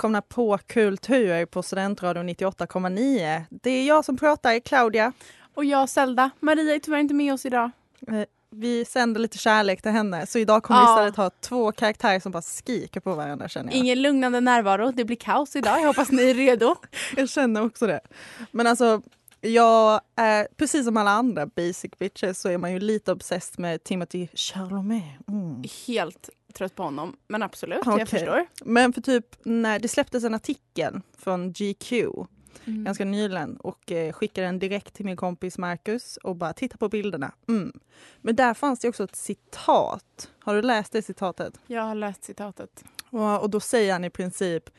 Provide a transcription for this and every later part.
Välkomna på Kultur på Studentradion 98,9. Det är jag som pratar, Claudia. Och jag Zelda. Maria är tyvärr inte med oss idag. Eh, Vi sänder lite kärlek till henne så idag kommer vi Ja. istället ha två karaktärer som bara skriker på varandra känner jag. Ingen lugnande närvaro. Det blir kaos idag. Jag hoppas ni är redo. Jag känner också det. Men alltså, jag är precis som alla andra basic bitches så är man ju lite obsessed med Timothy Chalamet. Mm. Helt trött på honom. Men absolut, Okej. jag förstår. Men för typ när det släpptes en artikel från GQ Mm. ganska nyligen och eh, skickade den direkt till min kompis Marcus och bara titta på bilderna. Mm. Men där fanns det också ett citat. Har du läst det citatet? Jag har läst citatet. Och, och då säger han i princip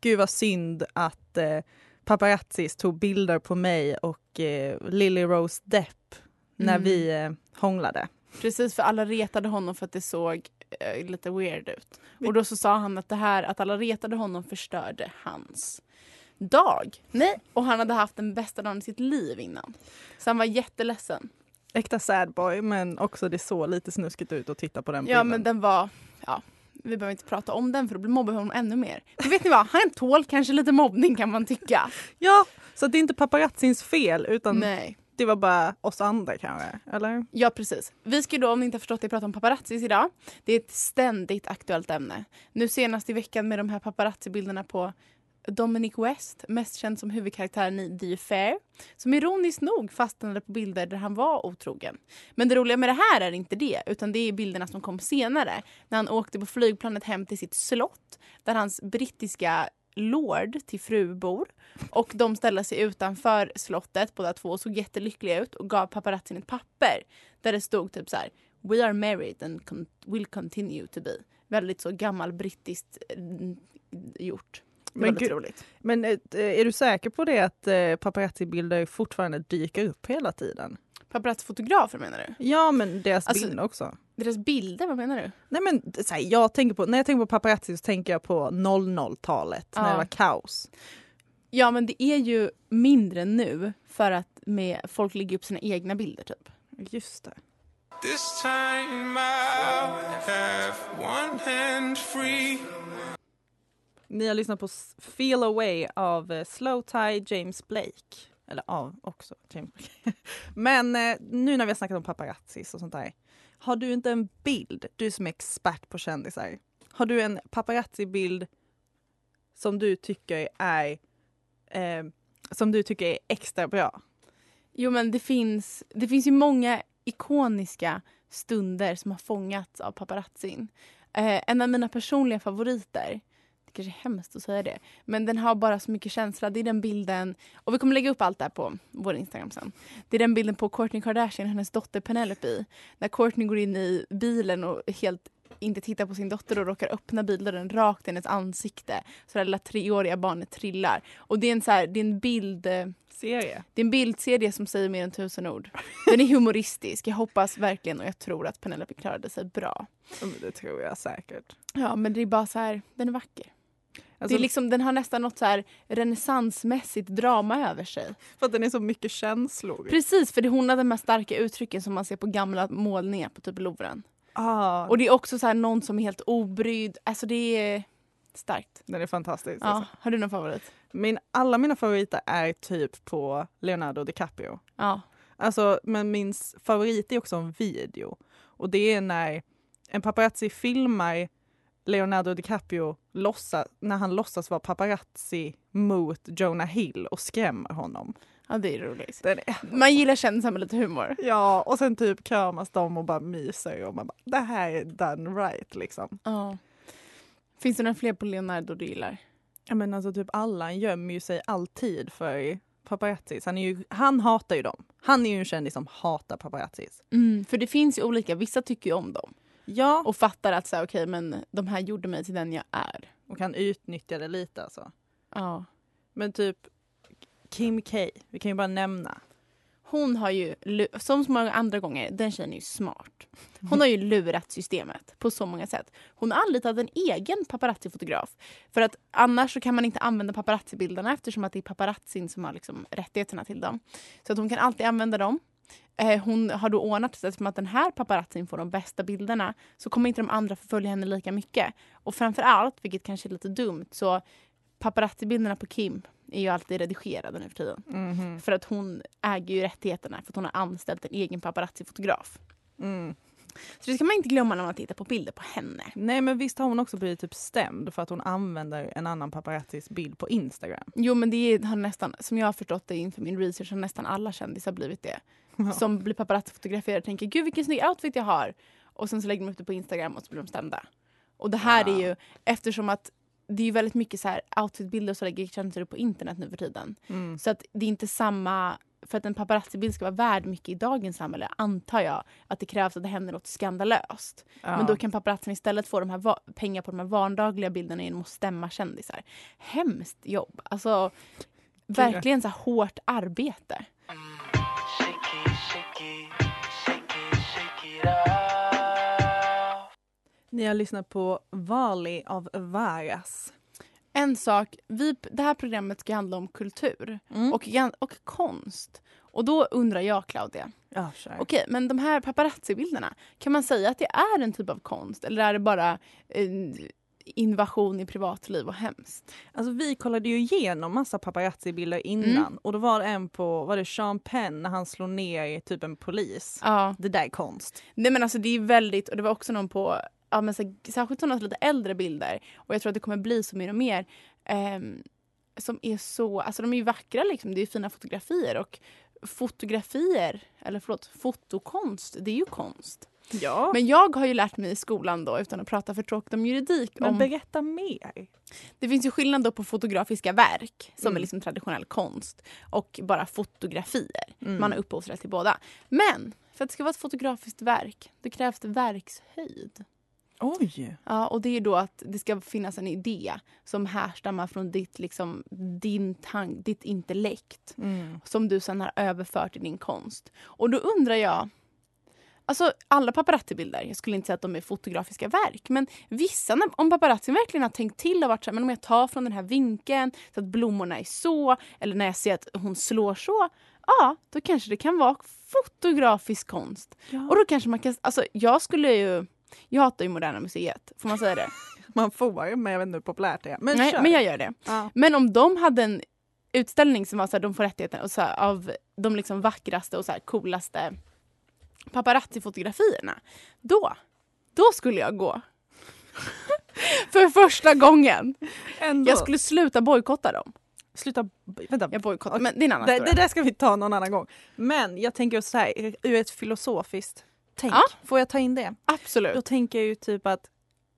Gud vad synd att eh, paparazzis tog bilder på mig och eh, Lily Rose Depp när Mm. vi eh, hånglade. Precis, för alla retade honom för att det såg eh, lite weird ut. Och då så sa han att det här att alla retade honom förstörde hans dag. Nej, och han hade haft den bästa dagen i sitt liv innan. Så han var jätteledsen. Äkta sad boy men också det såg lite snuskigt ut att titta på den Ja, bilden. men den var... Ja, vi behöver inte prata om den för då blir mobbar honom ännu mer. Men vet ni vad? Han tål kanske lite mobbning kan man tycka. Ja, så det är inte paparazzins fel utan Nej. det var bara oss andra kanske, eller? Ja, precis. Vi ska då, om ni inte har förstått det, prata om paparazzis idag. Det är ett ständigt aktuellt ämne. Nu senast i veckan med de här paparazzi-bilderna på Dominic West, mest känd som huvudkaraktären i The Affair, som ironiskt nog fastnade på bilder där han var otrogen. Men det roliga med det här är inte det, utan det är bilderna som kom senare, när han åkte på flygplanet hem till sitt slott, där hans brittiska lord till fru bor. Och de ställde sig utanför slottet båda två och såg jättelyckliga ut och gav paparazzin ett papper där det stod typ så här We are married and con- will continue to be. Väldigt så gammal brittiskt mm, gjort. Det Men gud. roligt. Men eh, är du säker på det att eh, paparazzi-bilder fortfarande dyker upp hela tiden? Paparazzi-fotografer menar du? Ja, men deras Alltså- bilder också. Deras bilder, vad menar du? Nej, men, så här, jag tänker på, när jag tänker på paparazzi så tänker jag på 00-talet när Ja. det var kaos. Ja men det är ju mindre nu för att med, folk lägger upp sina egna bilder typ. Just det. This time I'll have one hand free. Ni har lyssnat på Feel Away av eh, Slow Tie James Blake. Eller av också James Blake. Men eh, nu när vi har snackat om paparazzis och sånt där. Har du inte en bild, du som är expert på kändisar. Har du en paparazzi-bild som du tycker är eh, som du tycker är extra bra? Jo men det finns, det finns ju många ikoniska stunder som har fångats av paparazzin. Eh, en av mina personliga favoriter, kanske är hemskt att säga det, men den har bara så mycket känsla. Det är den bilden, och vi kommer lägga upp allt det här på vår Instagram sen. Det är den bilden på Kourtney Kardashian och hennes dotter Penelope. När Kourtney går in i bilen och helt inte tittar på sin dotter och råkar öppna bildörren rakt i hennes ansikte. Så det lilla treåriga barnet trillar. Och det är en, så här, det är en bild... eh, Serie? Det är en bildserie som säger mer än tusen ord. Den är humoristisk. Jag hoppas verkligen och jag tror att Penelope klarade sig bra. Ja, Det tror jag säkert. Ja, men det är bara så här, den är vacker. Alltså, det är liksom, den har nästan något så här renässansmässigt drama över sig. För att den är så mycket känslor. Precis, för det hon har de här starka uttrycken som man ser på gamla målningar på typ Louvren. Ah, Och det är också så här någon som är helt obrydd. Alltså det är starkt. den är fantastisk. Ja. Alltså. Har du någon favorit? Min, alla mina favoriter är typ på Leonardo DiCaprio. Ja. Alltså, men min favorit är också en video. Och det är när en paparazzi filmar Leonardo DiCaprio låtsas, när han låtsas vara paparazzi mot Jonah Hill och skrämmer honom. ja, det är roligt. Den är, Man gillar kändisar med lite humor. ja, och sen typ kramas de och bara myser och man bara, det här är done right liksom. Ja. Finns det några fler på Leonardo du gillar? Ja men alltså typ alla gömmer ju sig alltid för paparazzis. Han, är ju, han hatar ju dem. Han är ju en kändis som hatar paparazzis. Mm, för det finns ju olika, vissa tycker ju om dem. Ja. Och fattar att så här, okej men de här gjorde mig till den jag är. Och kan utnyttja det lite alltså. Ja. Men typ Kim K, vi kan ju bara nämna. Hon har ju, som så många andra gånger, den tjejen är ju smart. Hon har ju lurat systemet på så många sätt. Hon har anlitat en egen paparazzi-fotograf. För att annars så kan man inte använda paparazzi-bilderna eftersom att det är paparazzin som har liksom rättigheterna till dem. Så att hon kan alltid använda dem. Eh, hon har då ordnat som att den här paparazzin får de bästa bilderna så kommer inte de andra förfölja henne lika mycket. Och framför allt, vilket kanske är lite dumt, så paparazzi-bilderna på Kim är ju alltid redigerade nu för tiden. Mhm. För att hon äger ju rättigheterna för att hon har anställt en egen paparazzi-fotograf. Mm. Så det ska man inte glömma när man tittar på bilder på henne. Nej men visst har hon också blivit typ stämd för att hon använder en annan paparazzis bild på Instagram. Jo men det har nästan, som jag har förstått det inför min research, har nästan alla kändisar blivit det. Som blir paparazzi-fotograferade och tänker gud vilken snygg outfit jag har. Och sen så lägger de upp det på Instagram och så blir de stämda. Och det här är ju eftersom att det är ju väldigt mycket så här outfitbilder och så lägger kändisar upp på internet nu för tiden. Mm. Så att det är inte samma, för att en paparazzi-bild ska vara värd mycket i dagens samhälle antar jag att det krävs att det händer något skandalöst. Ja. Men då kan paparazzin istället få de här pengar på de här vardagliga bilderna genom att stämma kändisar. Hemskt jobb. Alltså verkligen så här hårt arbete. Ni har lyssnat på Vali av Varas. En sak, vi, det här programmet ska handla om kultur Mm. och, och konst. Och då undrar jag Claudia, Ja, kör. okej men de här paparazzi-bilderna, kan man säga att det är en typ av konst eller är det bara en invasion i privatliv och hemskt? Alltså vi kollade ju igenom massa paparazzi-bilder innan Mm. och då var det en på, var det Sean Penn när han slår ner typ en polis. Ja. Det där är konst. Nej men alltså det är väldigt, och det var också någon på, ja, men så, särskilt sådana lite äldre bilder och jag tror att det kommer bli så mer och mer ehm, som är så, alltså de är ju vackra liksom, det är fina fotografier och fotografier, eller förlåt, fotokonst, det är ju konst. Ja. Men jag har ju lärt mig i skolan då, utan att prata för tråkigt om juridik, Men om, berätta mer. det finns ju skillnad då på fotografiska verk som Mm. är liksom traditionell konst och bara fotografier. Mm. Man har upphovsrätt till båda. Men för att det ska vara ett fotografiskt verk, då krävs det verkshöjd. Oj! Ja, och det är då att det ska finnas en idé som härstammar från ditt, liksom, din tank, ditt intellekt Mm. som du sen har överfört i din konst. Och då undrar jag, alltså alla paparazzi-bilder, jag skulle inte säga att de är fotografiska verk, men vissa, om paparazzin verkligen har tänkt till och varit så här, men om jag tar från den här vinkeln så att blommorna är så, eller när jag ser att hon slår så, ja, då kanske det kan vara fotografisk konst. Ja. Och då kanske man kan, alltså jag skulle ju, jag hatar ju Moderna Museet, får man säga det? Man får, men jag vet inte hur populärt det är. Men Nej, kör. men jag gör det. ja. Men om de hade en utställning som var så här, de får rättigheten och så här, av de liksom vackraste och så här, coolaste paparazzi-fotografierna. Då, då skulle jag gå. För första gången. Ändå. Jag skulle sluta bojkotta dem. Sluta, vänta. Jag bojkottar, men det är en annan Det, det där ska vi ta någon annan gång. Men jag tänker så här, ur ett filosofiskt tänk. Ja. Får jag ta in det? Absolut. Då tänker jag ju typ att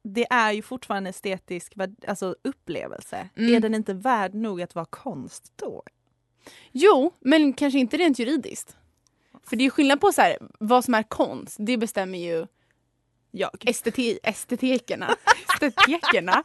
det är ju fortfarande en estetisk alltså upplevelse. Mm. Är den inte värd nog att vara konst då? Jo, men kanske inte rent juridiskt. För det är ju skillnad på så här, vad som är konst. Det bestämmer ju Jag. esteti- estetekerna. Estetekerna.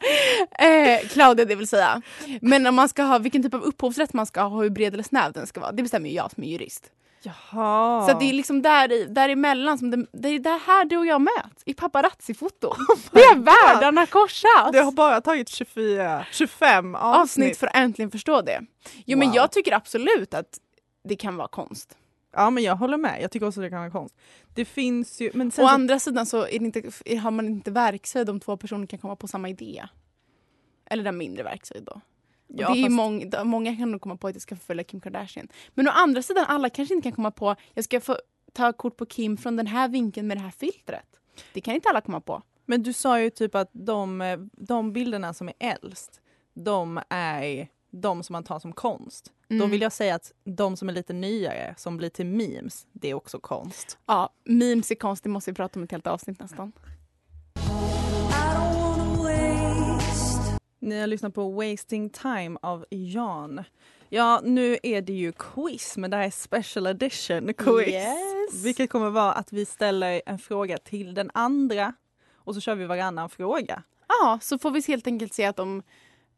Eh, Claudia det vill säga. Men om man ska ha, vilken typ av upphovsrätt man ska ha och hur bred eller snäv den ska vara. Det bestämmer ju jag som är jurist. Jaha. Så att det är liksom där, däremellan, som det, det är det här du och jag möts. I paparazzi-foton. det är världarna korsas. Det har bara tagit 24, 25 avsnitt. avsnitt för att äntligen förstå det. Jo men Wow. jag tycker absolut att det kan vara konst. Ja men jag håller med, jag tycker också det kan vara konst. Det finns ju... Men Å så, andra sidan så inte, har man inte verkshöjd om två personer kan komma på samma idé. Eller den mindre verkshöjd då. Ja, det är fast- mång, då- många kan nog komma på att jag ska förfölja Kim Kardashian. Men å andra sidan, alla kanske inte kan komma på jag ska få ta kort på Kim från den här vinkeln med det här filtret. Det kan inte alla komma på. Men du sa ju typ att de, eh, de bilderna som är äldst, de är de som man tar som konst. Då Mm. vill jag säga att de som är lite nyare, som blir till memes, det är också konst. Ja, memes är konst, det måste vi prata om ett helt avsnitt nästan. Ni har lyssnat på Wasting Time av Jan. Ja, nu är det ju quiz, men det här är special edition quiz. Yes. Vilket kommer vara att vi ställer en fråga till den andra och så kör vi varannan fråga. Ja, så får vi helt enkelt se att de,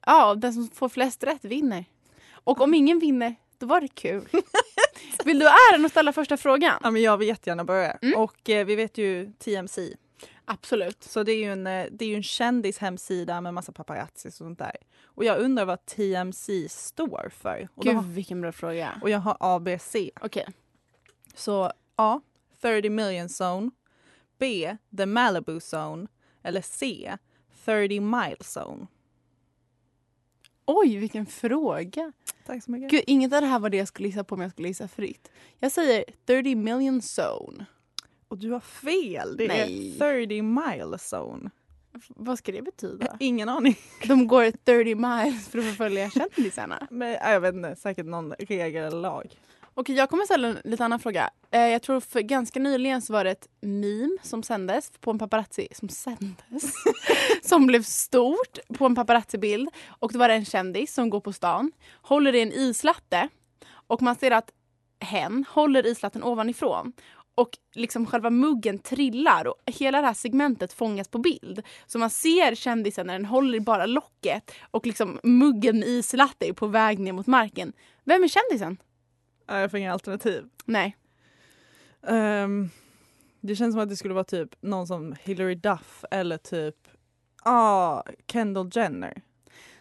ja, den som får flest rätt vinner. Och om ingen vinner, då var det kul. Vill du ha äran att ställa första frågan? Ja, men jag vill jättegärna börja. Mm. Och eh, vi vet ju TMC. Absolut. Så det är ju en, eh, det är ju en kändishemsida med massa paparazzi och sånt där. Och jag undrar vad TMC står för. Och, Gud har, vilken bra fråga. och jag har ABC. Okej. Så A. 30 million zone. B. The Malibu zone. Eller C. 30 mile zone. Oj, vilken fråga. Tack så mycket. Gud, inget av det här var det jag skulle gissa på om jag skulle gissa fritt. Jag säger 30 million zone. Och du har fel. Det Nej. är 30 mile zone. Vad ska det betyda? Ingen aning. De går 30 miles för att förfölja kändisarna. Men, ja, jag vet inte, säkert någon regel eller lag. Okej, jag kommer ställa en lite annan fråga. Eh, jag tror för ganska nyligen så var det ett meme som sändes på en paparazzi som sändes. som blev stort på en paparazzi-bild. Och då var det en kändis som går på stan, håller i en islatte och man ser att hen håller islatten ovanifrån. Och liksom själva muggen trillar och hela det här segmentet fångas på bild. Så man ser kändisen när den håller i bara locket och liksom muggen med islatte är på väg ner mot marken. Vem är kändisen? Ja, Jag får inga alternativ. Nej. Ehm, det känns som att det skulle vara typ någon som Hillary Duff eller typ ah, Kendall Jenner.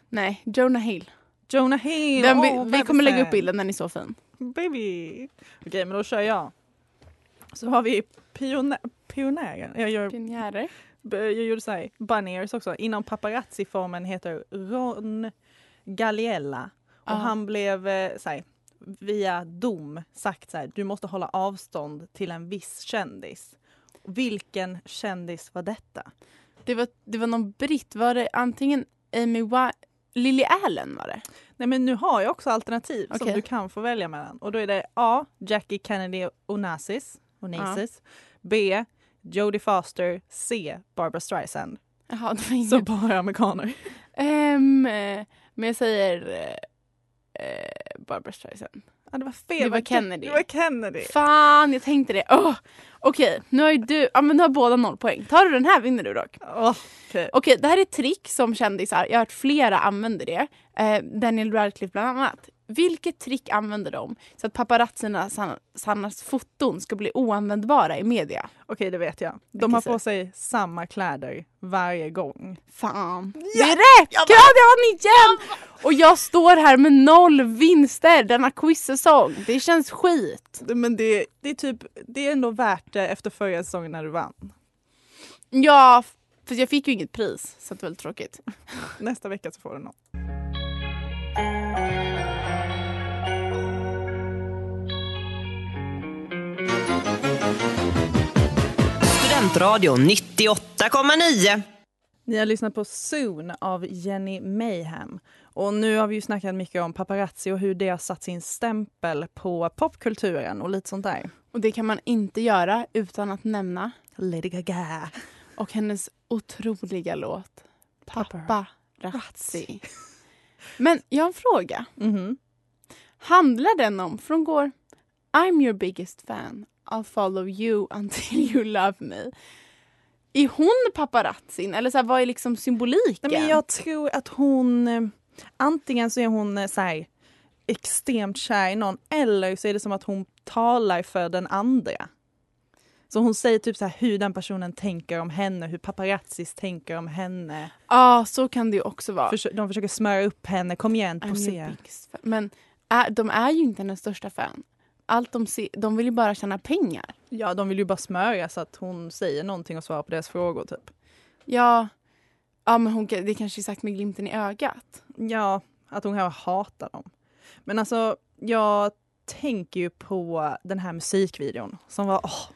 Nej, Jonah Hill. Jonah Hill! Den vi, vi kommer lägga upp bilden, den är så fin. Baby! Okej, men då kör jag. Så har vi pionä. Jag, gör, Pionjärer. jag gjorde så här, också. Inom paparazzi-formen heter Ron Galliella. Och han blev eh, så här, via dom sagt så här, du måste hålla avstånd till en viss kändis. Vilken kändis var detta? Det var, det var någon britt, var det antingen Amy Wi- Lily Allen var det? Nej men nu har jag också alternativ som Okej. du kan få välja mellan. Och då är det A. Jackie Kennedy Onassis. Onassis. B. Jodie Foster. C. Barbara Streisand. Jaha, det var inget. Så bara amerikaner. Eh, men jag säger eh, Barbara Streisand. Ja, det var fel. Det var Kennedy. Det var Kennedy. Fan, jag tänkte det. Oh. Okej, nu har ju du, ja men nu har båda noll poäng. Tar du den här vinner du dock. Okej. Okej, det här är ett trick som kändisar, jag har hört flera använder det. Eh, Daniel Radcliffe bland annat. Vilket trick använder de så att paparazzernas foton ska bli oanvändbara i media? Okej, det vet jag. De har på sig samma kläder varje gång. Fan. Det är rätt! Gud, jag vann igen! Och jag står här med noll vinster denna quizsäsong. Det känns skit. Men det, det, är typ, det är ändå värt det efter förra säsongen när du vann. Ja, för jag fick ju inget pris så det var väldigt tråkigt. Nästa vecka så får du något. Studentradion 98,9. Ni har lyssnat på Soon av Jenny Mayhem. Och nu har vi ju snackat mycket om paparazzi och hur det har satt sin stämpel på popkulturen och lite sånt där. Och det kan man inte göra utan att nämna Lady Gaga. och hennes otroliga låt Paparazzi. Men jag har en fråga. Mhm. Handlar den om, från går I'm your biggest fan, I'll follow you until you love me. Är hon paparazzin eller så här, vad är liksom symboliken? Nej, men jag tror att hon... eh, Antingen så är hon eh, så här, extremt kär i någon eller så är det som att hon talar för den andra. Så hon säger typ så här hur den personen tänker om henne, hur paparazzis tänker om henne. Ja, så kan det ju också vara. Försö- de försöker smöra upp henne, kom igen, I'm posera. Men är, de är ju inte hennes största fan. Allt de, ser, de vill ju bara tjäna pengar. Ja, de vill ju bara smörja så att hon säger någonting och svarar på deras frågor typ. Ja, ja men hon, det kanske är sagt med glimten i ögat. Ja, att hon kanske hatar dem. Men alltså, jag tänker ju på den här musikvideon som var åh,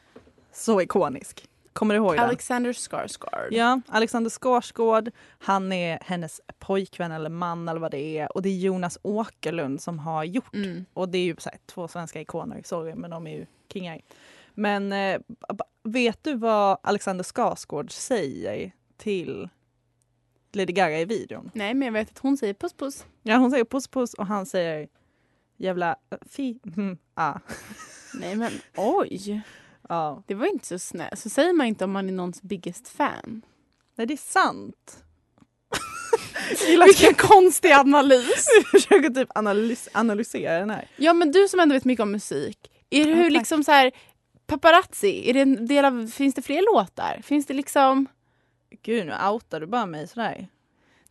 så ikonisk. Kommer du ihåg den? Alexander Skarsgård. Ja, Alexander Skarsgård, han är hennes pojkvän eller man eller vad det är och det är Jonas Åkerlund som har gjort. Mm. Och det är ju så här, två svenska ikoner, sorry men de är ju kingar. Men eh, vet du vad Alexander Skarsgård säger till Lady Gaga i videon? Nej, men jag vet att hon säger puss puss. Ja, hon säger puss puss och han säger jävla eh, fi, mm, ah. Nej men oj, Ja. det var inte så snällt. Så säger man inte om man är någons biggest fan. Nej, det är sant. Vilken konstig analys. Jag försöker typ analys analysera den här. Ja men du som ändå vet mycket om musik. Är det Ja, hur tack. liksom så här paparazzi, är det en del av, finns det fler låtar? Finns det liksom, Gud, nu outar du bara mig sådär.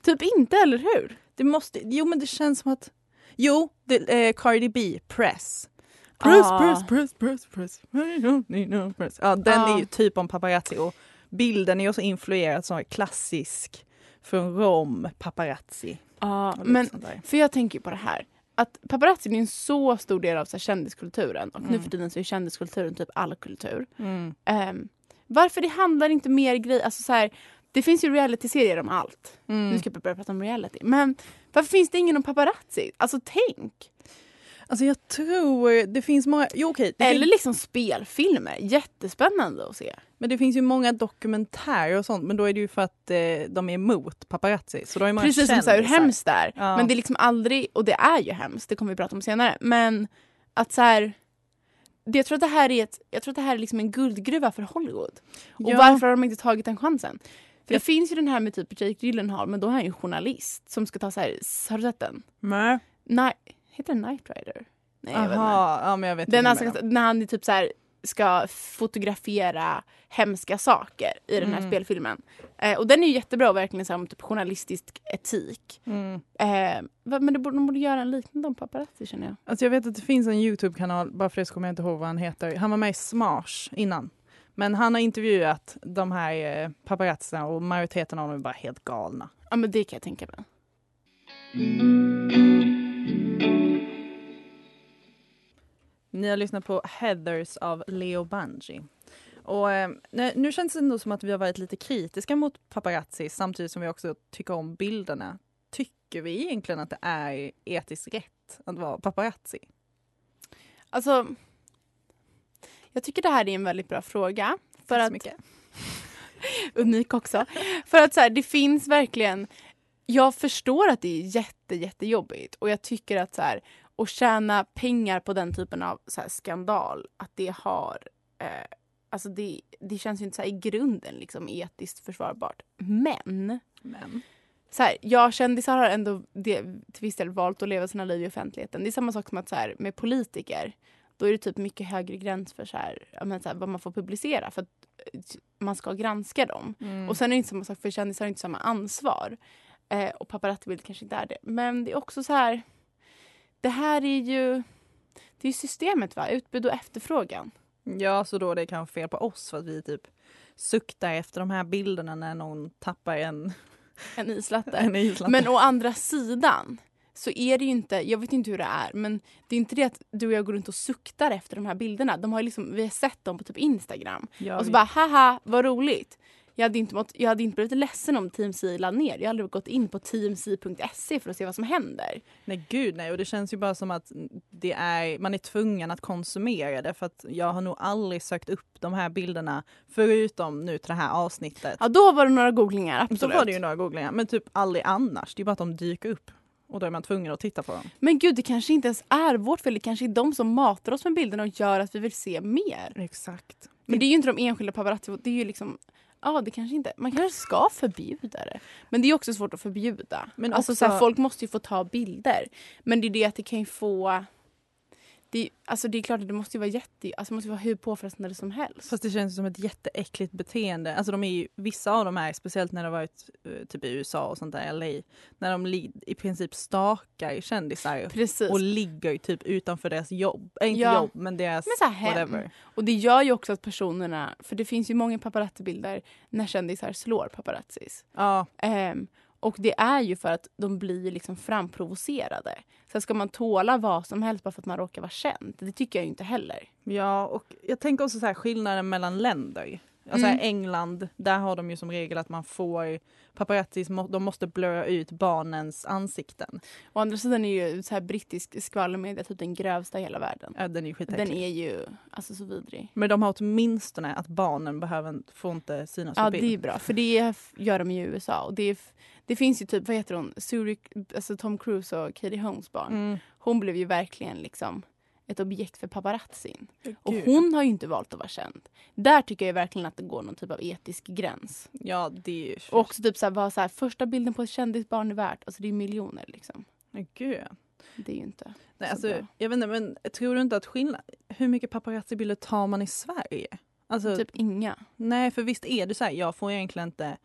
typ inte eller hur? Det måste, jo men det känns som att, jo, det, eh, Cardi B, Press. Press, Ah. press, press, press, press. I don't need no press. Ja, den Ah. är ju typ om paparazzi och bilden är också influerad som klassisk från Rom, paparazzi. Ja, lite men för jag tänker på det här. Att paparazzi är en så stor del av så här, kändiskulturen och nu Mm. för tiden så är kändiskulturen typ all kultur. Mm. Ehm, varför det handlar inte mer grejer, alltså så här, det finns ju realityserier om allt. Mm. Nu ska jag börja prata om reality. Men varför finns det ingen om paparazzi? Alltså tänk! Alltså jag tror det finns många, jo det Eller finns, liksom spelfilmer, jättespännande att se. men det finns ju många dokumentärer och sånt men då är det ju för att eh, de är emot paparazzi. Så då är Precis som så här, hur hemskt det är. Ja. Men det är liksom aldrig, och det är ju hemskt, det kommer vi prata om senare. Men att så här, det, jag tror att det här är, ett, jag tror att det här är liksom en guldgruva för Hollywood. Och Ja. varför har de inte tagit den chansen? För det finns ju den här med typ Jake Gyllenhaal, men då är han ju journalist som ska ta så här, har du sett den? Nej. Nej, heter den Knight Rider? Nej, jag vet inte. Aha, ja men jag vet Den inte alltså, när han är typ så här, ska fotografera hemska saker i den här Mm. spelfilmen. Eh, och den är ju jättebra, verkligen så här, om typ journalistisk etik. Mm. Eh, men det borde, de borde göra en liknande om paparazzi känner jag. Alltså jag vet att det finns en Youtube-kanal, bara för det så kommer jag inte ihåg vad han heter. Han var med i Smash innan. Men han har intervjuat de här eh, paparazzerna och majoriteten av dem är bara helt galna. Ja men det kan jag tänka mig. Ni har lyssnat på Heathers av Leo Bungie. Och, eh, nu, känns det ändå som att vi har varit lite kritiska mot paparazzi samtidigt som vi också tycker om bilderna. Tycker vi egentligen att det är etiskt rätt att vara paparazzi? Alltså, jag tycker det här är en väldigt bra fråga. För Tack så att, mycket. unik också. För att så här, det finns verkligen, jag förstår att det är jätte, jättejobbigt och jag tycker att så här, att tjäna pengar på den typen av så skandal, att det har eh, Alltså det, det känns ju inte så här i grunden liksom etiskt försvarbart. Men Men. så här, ja, kändisar har ändå det, till viss del valt att leva sina liv i offentligheten. Det är samma sak som att så här, med politiker. Då är det typ mycket högre gräns för så här, men så här, vad man får publicera för att eh, man ska granska dem. Mm. Och sen är det inte samma sak för kändisar har inte samma ansvar. Eh, och paparazzi kanske inte är det. Men det är också så här. Det här är ju det är systemet va, utbud och efterfrågan. Ja, så då är det kanske fel på oss för att vi typ suktar efter de här bilderna när någon tappar en, En islatte. en islatte. Men å andra sidan så är det ju inte, jag vet inte hur det är, men det är inte det att du och jag går runt och suktar efter de här bilderna. De har liksom, vi har sett dem på typ Instagram. ja, och så bara haha vad roligt. Jag hade, inte mått, jag hade inte blivit ledsen om TeamC la ner. Jag hade aldrig gått in på teamc.se för att se vad som händer. Nej gud nej och det känns ju bara som att det är, man är tvungen att konsumera det för att jag har nog aldrig sökt upp de här bilderna förutom nu till det här avsnittet. Ja då var det några googlingar, absolut. Så var det ju några googlingar men typ aldrig annars. Det är bara att de dyker upp och då är man tvungen att titta på dem. Men gud det kanske inte ens är vårt fel. Det kanske är de som matar oss med bilderna och gör att vi vill se mer. Exakt. Men det är ju inte de enskilda paparazzi. Det är ju liksom Ja, det kanske inte. Man kanske ska förbjuda det. Men det är också svårt att förbjuda. Men alltså, också- så här, folk måste ju få ta bilder. Men det är det att det kan ju få... Det, alltså, det är klart att det måste ju vara jätte... Alltså, det måste vara hur påfrestande som helst. Fast det känns som ett jätteäckligt beteende. Alltså de är ju, vissa av dem är, speciellt när det varit eh, typ i USA och sånt där, LA, när de li, i princip stakar kändisar Precis. och ligger typ utanför deras jobb. Äh, inte Ja. jobb, men deras Men så här hem. whatever. Och det gör ju också att personerna... För det finns ju många paparazzi-bilder när kändisar slår paparazzis. Ja, Ehm, och det är ju för att de blir liksom framprovocerade. Sen ska man tåla vad som helst bara för att man råkar vara känd? Det tycker jag ju inte heller. ja, och jag tänker också så här skillnaden mellan länder. Alltså Mm. England, där har de ju som regel att man får paparazzis, de måste blöra ut barnens ansikten. Å andra sidan är ju så här brittisk skvallermedia typ den grövsta i hela världen. Ja, den är ju. Den är ju alltså så vidrig. Men de har åtminstone att barnen behöver, får inte synas på Ja, bild. det är bra. För det gör de i USA. Och det, är det finns ju typ, vad heter hon, Suri, alltså Tom Cruise och Katie Holmes barn. Mm. Hon blev ju verkligen liksom ett objekt för paparazzin. Och Gud. hon har ju inte valt att vara känd. Där tycker jag verkligen att det går någon typ av etisk gräns. Ja, det är ju... Och också typ så här, vad så här, första bilden på ett kändisbarn är värt. Alltså det är miljoner liksom. Men Gud. Det är ju inte Nej, så alltså, bra. jag vet inte, men tror du inte att skillnad... Hur mycket paparazzi-bilder tar man i Sverige? Alltså, Typ inga. Nej, för visst är det så här, jag får egentligen inte...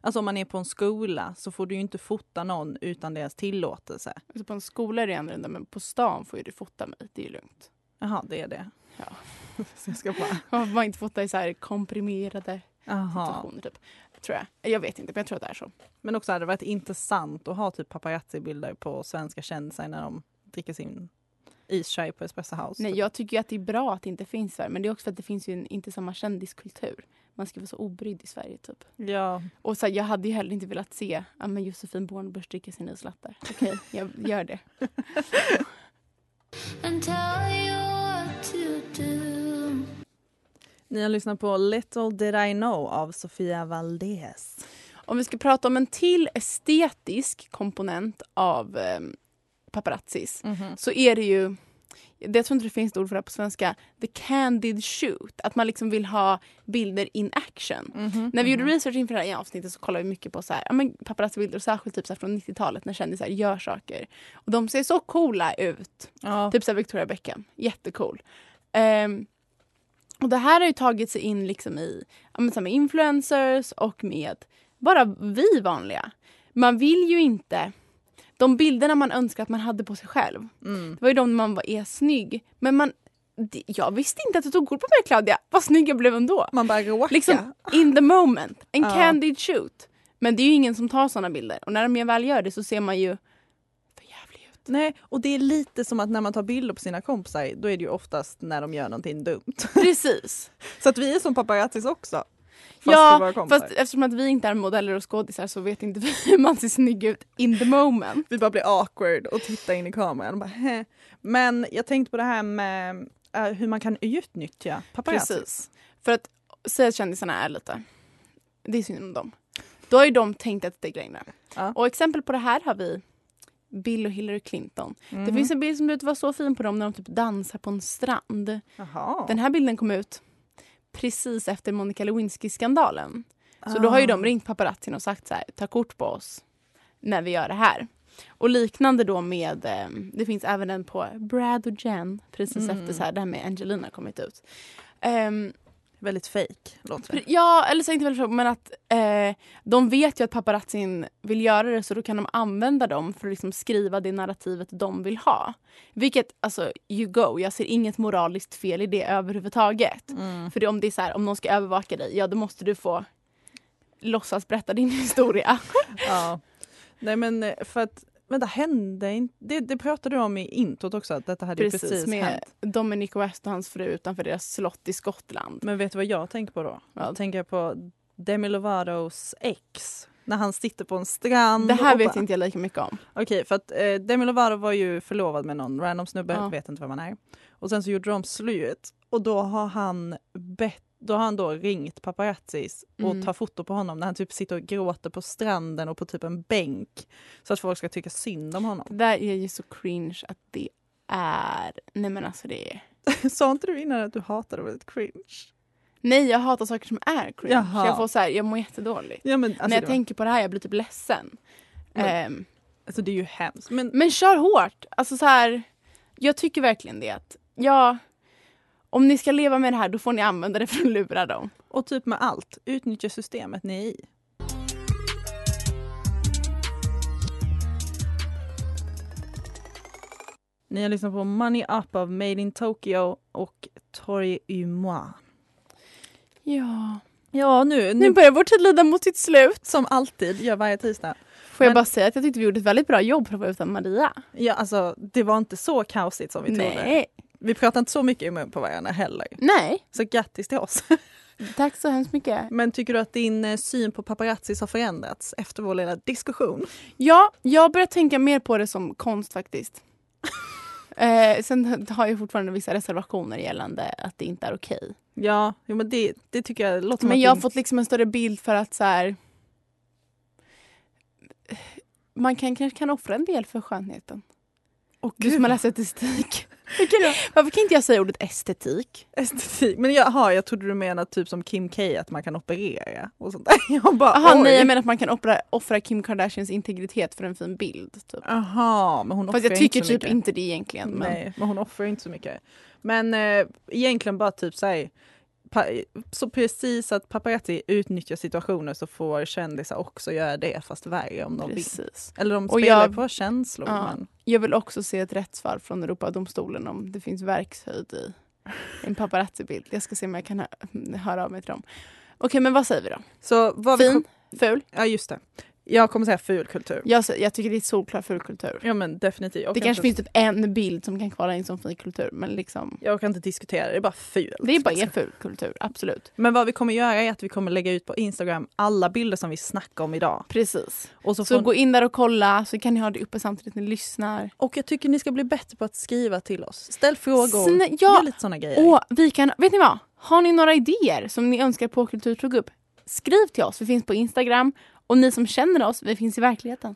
Alltså om man är på en skola så får du ju inte fota någon utan deras tillåtelse. Alltså på en skola är det annorlunda men på stan får ju du fota mig. Det är ju lugnt. Jaha, det är det. Ja. så jag ska bara... Man får inte fota i så här komprimerade Jaha. situationer typ. Tror jag. Jag vet inte men jag tror att det är så. Men också hade det varit intressant att ha typ paparazzi-bilder på svenska kändisar när de dricker sin ischai på Espresso House. Nej typ. jag tycker att det är bra att det inte finns Sverige. Men det är också för att det finns ju en, inte samma kändiskultur. Man ska vara så obrydd i Sverige typ. Ja, Och så här, jag hade ju heller inte velat se ja, men Josefin Bornebusch dricka sin islatte. Okej, jag gör det. ni har lyssnat på Little Did I Know av Sofia Valdez. Om vi ska prata om en till estetisk komponent av eh, paparazzis så är det ju, jag tror inte det finns ett ord för det på svenska, the candid shoot. Att man liksom vill ha bilder in action. När vi gjorde research inför det här avsnittet så kollade vi mycket på så här, ja, men paparazzi-bilder, särskilt typ så från 90-talet när kändisar gör saker. Och de ser så coola ut. Ja. Typ så Victoria Beckham, jättecool. Ehm, och det här har ju tagit sig in liksom i ja, men så med influencers och med bara vi vanliga. Man vill ju inte... De bilderna man önskar att man hade på sig själv, Mm. det var ju de man var, är snygg. Men man, det- jag visste inte att du tog kort på mig Claudia. Vad snygg jag blev ändå. Man bara råkar. Liksom in the moment. En Ja. candid shoot. Men det är ju ingen som tar såna bilder. Och när de väl gör det så ser man ju för jävlig ut. Nej, och det är lite som att när man tar bilder på sina kompisar, då är det ju oftast när de gör någonting dumt. Precis. Så att vi är som paparazzis också. Ja, fast eftersom att vi inte är modeller och skådisar så vet inte vi hur man ser snygg ut in the moment. Vi bara blir awkward och tittar in i kameran. Och bara, Hä. Men jag tänkte på det här med eh, hur man kan utnyttja paparazzis. Precis. För att säga att kändisarna är lite, det är synd om dem. Då har ju de tänkt ett steg längre. Ja. Och exempel på det här har vi Bill och Hillary Clinton. Mhm. Det finns en bild som ut var så fin på dem när de typ dansar på en strand. Jaha. Den här bilden kom ut precis efter Monica Lewinsky-skandalen. Så då har ju de Ah. ringt paparazzin och sagt så här, ta kort på oss när vi gör det här. Och liknande då med, eh, det finns även en på Brad och Jen precis Mm. efter så här, det här med Angelina kommit ut. Ehm, Väldigt fake låter det. ja, eller så inte väl så, men att eh, de vet ju att paparazzin vill göra det så då kan de använda dem för att liksom skriva det narrativet de vill ha. Vilket, alltså, you go. Jag ser inget moraliskt fel i det överhuvudtaget. Mm. För det, om det är så här, om någon ska övervaka dig, ja då måste du få låtsas berätta din historia. Ja. Nej men eh, för att, vänta hände inte, det, det pratade du om i introt också att detta hade Precis, precis med hänt. Dominic West och hans fru utanför deras slott i Skottland. Men vet du vad jag tänker på då? Vad? Jag tänker på Demi Lovatos ex. När han sitter på en strand. Det här vet bara- inte jag lika mycket om. Okej, för att eh, Demi Lovato var ju förlovad med någon random snubbe, Ja. vet inte vem han är. Och sen så gjorde de slut och då har han bett då har han då ringt paparazzis och Mm. tar foto på honom när han typ sitter och gråter på stranden och på typ en bänk. Så att folk ska tycka synd om honom. Det där är ju så cringe att det är... Nej men alltså det är... Sa inte du innan att du hatade ordet cringe? Nej, jag hatar saker som är cringe. Jaha. Jag får så här, jag mår jättedåligt. Ja, men, alltså, När jag det, tänker på det här jag blir typ ledsen. Men- Ehm, alltså, det är ju hemskt. Men, men kör hårt. Alltså så här, jag tycker verkligen det. Att, ja, om ni ska leva med det här då får ni använda det för att lura dem. och typ med allt, utnyttja systemet ni är i. Ni har lyssnat på Money Up av Made in Tokyo och Tori Umois. Ja. Ja, nu, Nu nu börjar vår tid lida mot sitt slut. som alltid gör varje tisdag. Får jag Men- bara säga att jag tyckte vi gjorde ett väldigt bra jobb för att vara utan Maria. Ja, alltså, det var inte så kaosigt som vi trodde. Vi pratade inte så mycket i mun på varandra heller. Nej, Så grattis till oss. tack så hemskt mycket. Men tycker du att din eh, syn på paparazzis har förändrats efter vår lilla diskussion? Ja, jag börjar tänka mer på det som konst faktiskt. eh, sen har jag fortfarande vissa reservationer gällande att det inte är okej. Ja, jo, men det, det tycker jag låter Men jag har fått liksom en större bild för att så här. Man kan, kanske kan offra en del för skönheten. Åh, Du som har läst Varför kan inte jag säga ordet estetik? estetik. Men jaha, jag trodde du menade typ som Kim K att man kan operera och sånt där. Jag bara, Jaha, oj. nej jag menar att man kan offra, offra Kim Kardashians integritet för en fin bild. Typ. Jaha, men hon Fast offrar jag tycker inte så typ mycket. inte det egentligen. Men... Nej, men hon offrar inte så mycket. Men eh, egentligen bara typ såhär, så precis att paparazzi utnyttjar situationer så får kändisar också göra det fast värre om de vill. Precis. Eller de spelar jag- på känslor. Ja. Men, Jag vill också se ett rättsfall från Europadomstolen om det finns verkshöjd i en paparazzi-bild. Jag ska se om jag kan hö- höra av mig till dem. Okej, men vad säger vi då? så vi Fin? kom, Ful? Ja just det. Jag kommer säga fulkultur. Jag, jag tycker det är solklar fulkultur. Ja men definitivt. Jag Det kanske inte, finns typ en bild som kan kvala in som fin kultur, men liksom Jag kan inte diskutera det, det är bara fult. det är bara en ful kultur, absolut. Men vad vi kommer göra är att vi kommer lägga ut på Instagram alla bilder som vi snackar om idag. Precis. Och, så Så får, gå in där och kolla så kan ni ha det uppe samtidigt ni lyssnar. och jag tycker ni ska bli bättre på att skriva till oss. Ställ frågor, Snä- ja. gör lite sådana grejer. Och vi kan, vet ni vad? Har ni några idéer som ni önskar på Kultur tog upp? Skriv till oss, vi finns på Instagram. Och ni som känner oss, vi finns i verkligheten.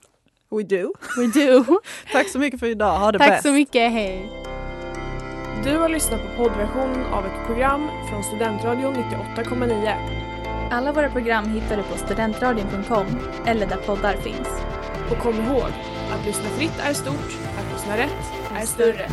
We do. We do. Tack så mycket för idag, ha det Tack bäst. så mycket, hej. Du har lyssnat på poddversionen av ett program från Studentradion 98,9. Alla våra program hittar du på studentradion.com eller där poddar finns. Och kom ihåg, att lyssna fritt är stort, att lyssna rätt är större.